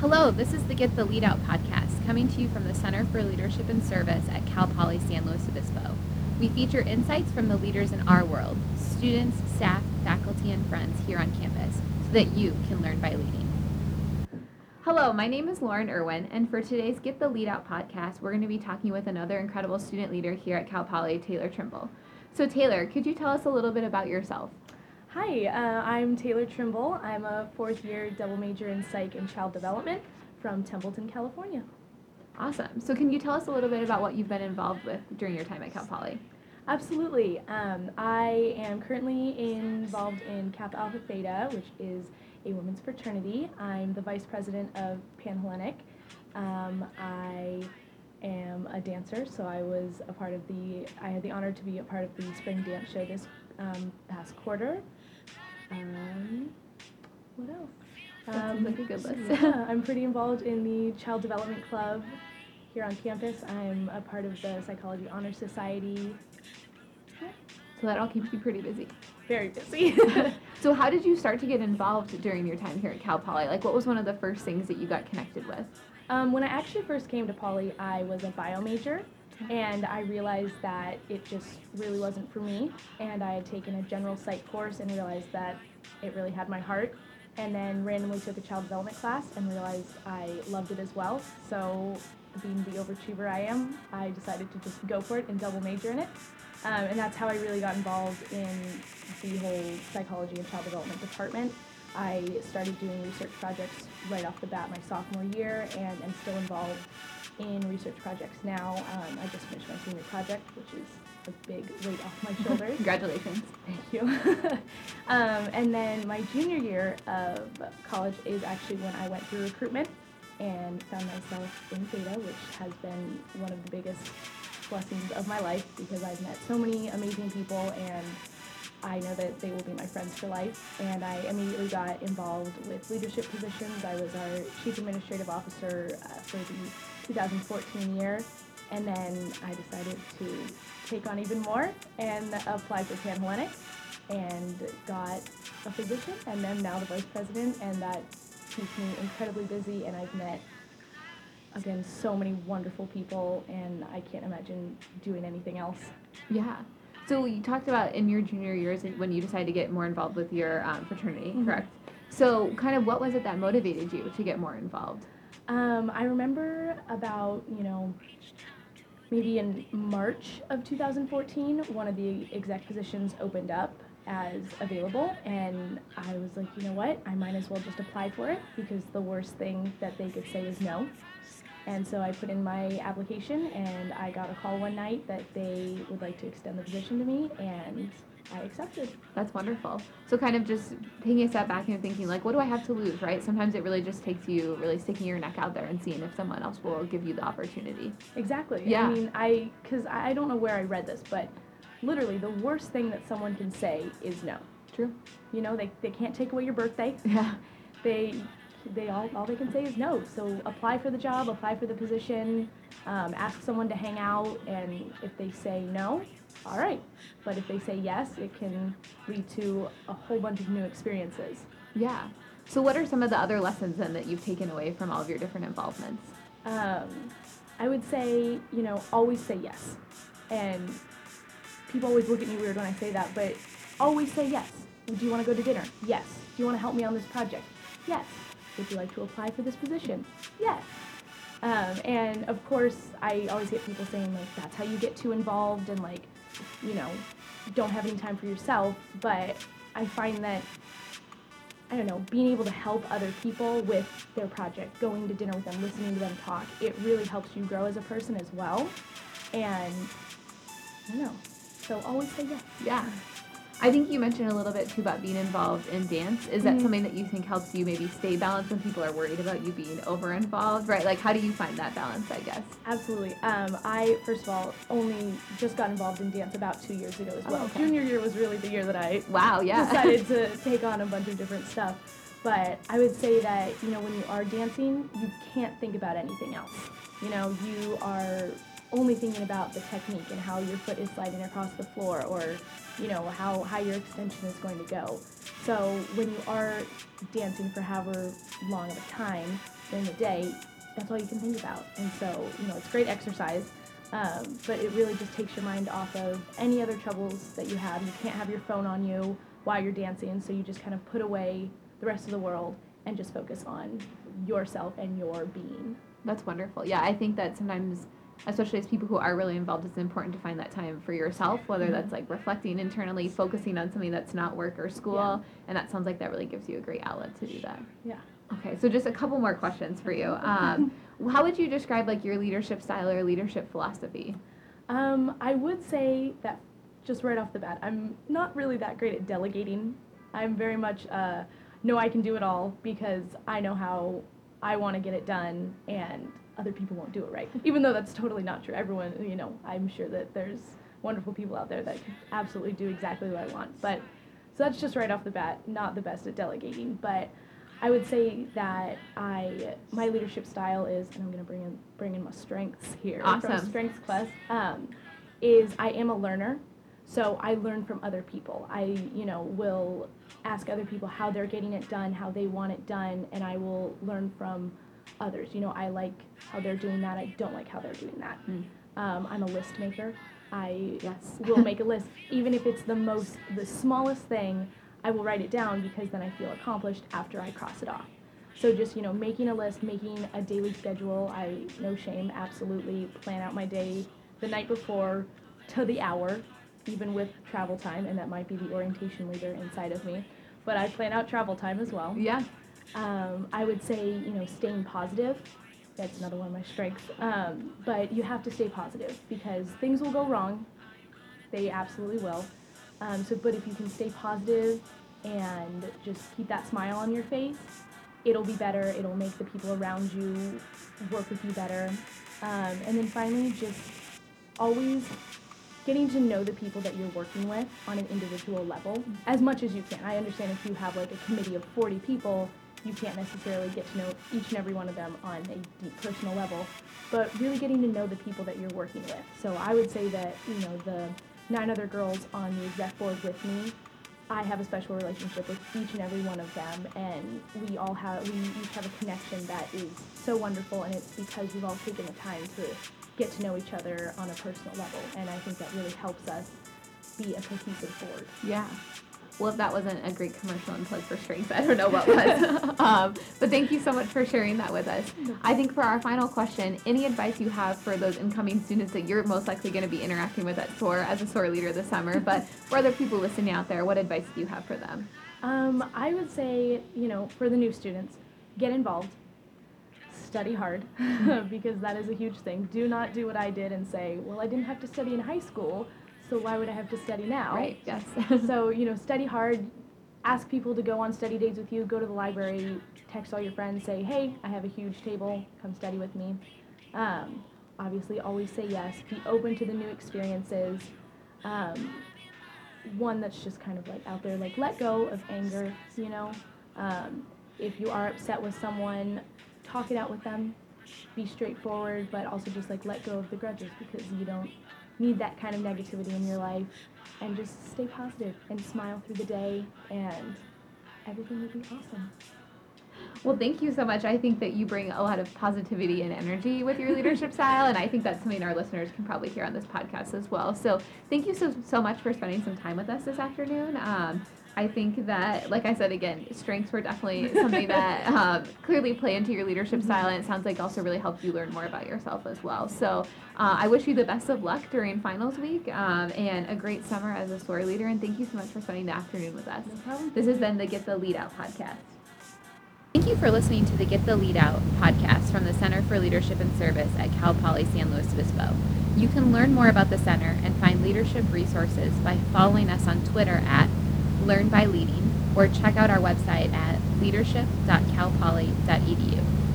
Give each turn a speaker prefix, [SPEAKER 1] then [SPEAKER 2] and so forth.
[SPEAKER 1] Hello, this is the Get the Lead Out podcast, coming to you from the Center for Leadership and Service at Cal Poly San Luis Obispo. We feature insights from the leaders in our world, students, staff, faculty, and friends here on campus, so that you can learn by leading. Hello, my name is Lauren Irwin, and for today's Get the Lead Out podcast, we're going to be talking with another incredible student leader here at Cal Poly, Taylor Trimble. So, Taylor, could you tell us a little bit about yourself?
[SPEAKER 2] Hi, uh, I'm Taylor Trimble. I'm a fourth year double major in psych and child development from Templeton, California.
[SPEAKER 1] Awesome. So, can you tell us a little bit about what you've been involved with during your time at Cal Poly?
[SPEAKER 2] Absolutely. Um, I am currently involved in Kappa Alpha Theta, which is a women's fraternity. I'm the vice president of Panhellenic. Um, I am a dancer, so I was a part of the, I had the honor to be a part of the spring dance show this um, past quarter. Um, what else?
[SPEAKER 1] Like a good list.
[SPEAKER 2] yeah, I'm pretty involved in the Child Development Club here on campus. I'm a part of the Psychology Honor Society.
[SPEAKER 1] So, that all keeps you pretty busy.
[SPEAKER 2] Very busy.
[SPEAKER 1] So, how did you start to get involved during your time here at Cal Poly? Like, what was one of the first things that you got connected with?
[SPEAKER 2] um, when I actually first came to Poly, I was a bio major, and I realized that it just really wasn't for me. And I had taken a general psych course and realized that it really had my heart. And then randomly took a child development class and realized I loved it as well. So, being the overachiever I am, I decided to just go for it and double major in it. Um, and that's how I really got involved in the whole psychology and child development department. I started doing research projects right off the bat my sophomore year and am still involved in research projects now. Um, I just finished my senior project, which is a big weight off my shoulders.
[SPEAKER 1] Congratulations.
[SPEAKER 2] Thank you. um, and then my junior year of college is actually when I went through recruitment and found myself in Theta, which has been one of the biggest blessings of my life because I've met so many amazing people and I know that they will be my friends for life. And I immediately got involved with leadership positions. I was our chief administrative officer uh, for the 2014 year. And then I decided to take on even more and apply for Panhellenic and got a position and then now the vice president and that keeps me incredibly busy and I've met again so many wonderful people and I can't imagine doing anything else.
[SPEAKER 1] Yeah. So, you talked about in your junior years when you decided to get more involved with your um, fraternity,
[SPEAKER 2] Mhm.
[SPEAKER 1] correct? So, kind of what was it that motivated you to get more involved?
[SPEAKER 2] Um, I remember about, you know, maybe in March of 2014, one of the exec positions opened up as available, and I was like, you know what, I might as well just apply for it because the worst thing that they could say is no. And so I put in my application, and I got a call one night that they would like to extend the position to me, and I accepted.
[SPEAKER 1] That's wonderful. So, kind of just taking a step back and thinking, like, what do I have to lose, right? Sometimes it really just takes you really sticking your neck out there and seeing if someone else will give you the opportunity.
[SPEAKER 2] Exactly.
[SPEAKER 1] Yeah.
[SPEAKER 2] I mean, I because I don't know where I read this, but literally the worst thing that someone can say is no.
[SPEAKER 1] True.
[SPEAKER 2] You know, they, they can't take away your birthday.
[SPEAKER 1] Yeah.
[SPEAKER 2] They they all all they can say is no. So apply for the job, apply for the position, um, ask someone to hang out, and if they say no, all right. But if they say yes, it can lead to a whole bunch of new experiences.
[SPEAKER 1] Yeah. So, what are some of the other lessons then that you've taken away from all of your different involvements?
[SPEAKER 2] Um, I would say, you know, always say yes. And people always look at me weird when I say that, but always say yes. Do you want to go to dinner? Yes. Do you want to help me on this project? Yes. Would you like to apply for this position? Yes. Um, and of course, I always get people saying, like, that's how you get too involved and, like, you know, don't have any time for yourself. But I find that I don't know, being able to help other people with their project, going to dinner with them, listening to them talk, it really helps you grow as a person as well. And I don't know. So always say yes.
[SPEAKER 1] Yeah. I think you mentioned a little bit too about being involved in dance. Is that
[SPEAKER 2] Mhm.
[SPEAKER 1] something that you think helps you maybe stay balanced when people are worried about you being over involved? Right? Like, how do you find that balance, I guess?
[SPEAKER 2] Absolutely. Um, I, first of all, only just got involved in dance about two years ago as
[SPEAKER 1] Oh,
[SPEAKER 2] well.
[SPEAKER 1] okay.
[SPEAKER 2] Junior year was really the year that I
[SPEAKER 1] Wow, yeah.
[SPEAKER 2] decided to take on a bunch of different stuff. But I would say that, you know, when you are dancing, you can't think about anything else. You know, you are only thinking about the technique and how your foot is sliding across the floor or you know how, how your extension is going to go. So when you are dancing for however long of a time during the day that's all you can think about. And so you know it's great exercise um, but it really just takes your mind off of any other troubles that you have. You can't have your phone on you while you're dancing so you just kind of put away the rest of the world and just focus on yourself and your being.
[SPEAKER 1] That's wonderful. Yeah, I think that sometimes, especially as people who are really involved, it's important to find that time for yourself, whether mm-hmm. that's like reflecting internally, focusing on something that's not work or school. Yeah. And that sounds like that really gives you a great outlet to do that.
[SPEAKER 2] Yeah.
[SPEAKER 1] Okay, so just a couple more questions for you. Um, how would you describe like your leadership style or leadership philosophy?
[SPEAKER 2] Um, I would say that just right off the bat, I'm not really that great at delegating. I'm very much uh, know I can do it all because I know how I want to get it done and other people won't do it right. Even though that's totally not true. Everyone, you know, I'm sure that there's wonderful people out there that can absolutely do exactly what I want. But so that's just right off the bat, not the best at delegating. But I would say that I my leadership style is, and I'm going to bring in bring in my strengths here
[SPEAKER 1] awesome.
[SPEAKER 2] from Strengths Quest. Um, is I am a learner, so I learn from other people. I you know will ask other people how they're getting it done, how they want it done, and I will learn from others. You know, I like how they're doing that. I don't like how they're doing that. Mm. Um, I'm a list maker. I
[SPEAKER 1] yes.
[SPEAKER 2] will make a list, even if it's the most, the smallest thing. I will write it down because then I feel accomplished after I cross it off. So just you know, making a list, making a daily schedule. I no shame, absolutely plan out my day the night before to the hour, even with travel time, and that might be the orientation leader inside of me but I plan out travel time as well.
[SPEAKER 1] Yeah.
[SPEAKER 2] Um, I would say, you know, staying positive. That's another one of my strengths. Um, but you have to stay positive because things will go wrong. They absolutely will. Um, so, but if you can stay positive and just keep that smile on your face, it'll be better. It'll make the people around you work with you better. Um, and then finally, just always getting to know the people that you're working with on an individual level as much as you can. I understand if you have like a committee of 40 people, you can't necessarily get to know each and every one of them on a deep personal level, but really getting to know the people that you're working with. So I would say that, you know, the nine other girls on the exec board with me, I have a special relationship with each and every one of them, and we all have, we each have a connection that is so wonderful, and it's because we've all taken the time to get to know each other on a personal level. And I think that really helps us be a cohesive board.
[SPEAKER 1] Yeah. Well, if that wasn't a great commercial and plug for strength, I don't know what was. um, but thank you so much for sharing that with us. I think for our final question, any advice you have for those incoming students that you're most likely going to be interacting with at SOAR as a SOAR leader this summer, but for other people listening out there, what advice do you have for them?
[SPEAKER 2] Um, I would say, you know, for the new students, get involved study hard because that is a huge thing. Do not do what I did and say, well, I didn't have to study in high school, so why would I have to study now?
[SPEAKER 1] Right, yes.
[SPEAKER 2] so, you know, study hard. Ask people to go on study days with you. Go to the library. Text all your friends. Say, hey, I have a huge table. Come study with me. Um, obviously, always say yes. Be open to the new experiences. Um, one that's just kind of like out there, like let go of anger, you know. Um, if you are upset with someone, talk it out with them, be straightforward, but also just like let go of the grudges because you don't need that kind of negativity in your life. And just stay positive and smile through the day, and everything will be awesome.
[SPEAKER 1] Well, thank you so much. I think that you bring a lot of positivity and energy with your leadership style, and I think that's something our listeners can probably hear on this podcast as well. So, thank you so so much for spending some time with us this afternoon. Um, I think that, like I said again, strengths were definitely something that um, clearly play into your leadership mm-hmm. style, and it sounds like also really helped you learn more about yourself as well. So uh, I wish you the best of luck during finals week um, and a great summer as a SOAR leader. And thank you so much for spending the afternoon with us.
[SPEAKER 2] No
[SPEAKER 1] this has been the Get the Lead Out podcast. Thank you for listening to the Get the Lead Out podcast from the Center for Leadership and Service at Cal Poly San Luis Obispo. You can learn more about the center and find leadership resources by following us on Twitter at Learn by Leading, or check out our website at leadership.calpoly.edu.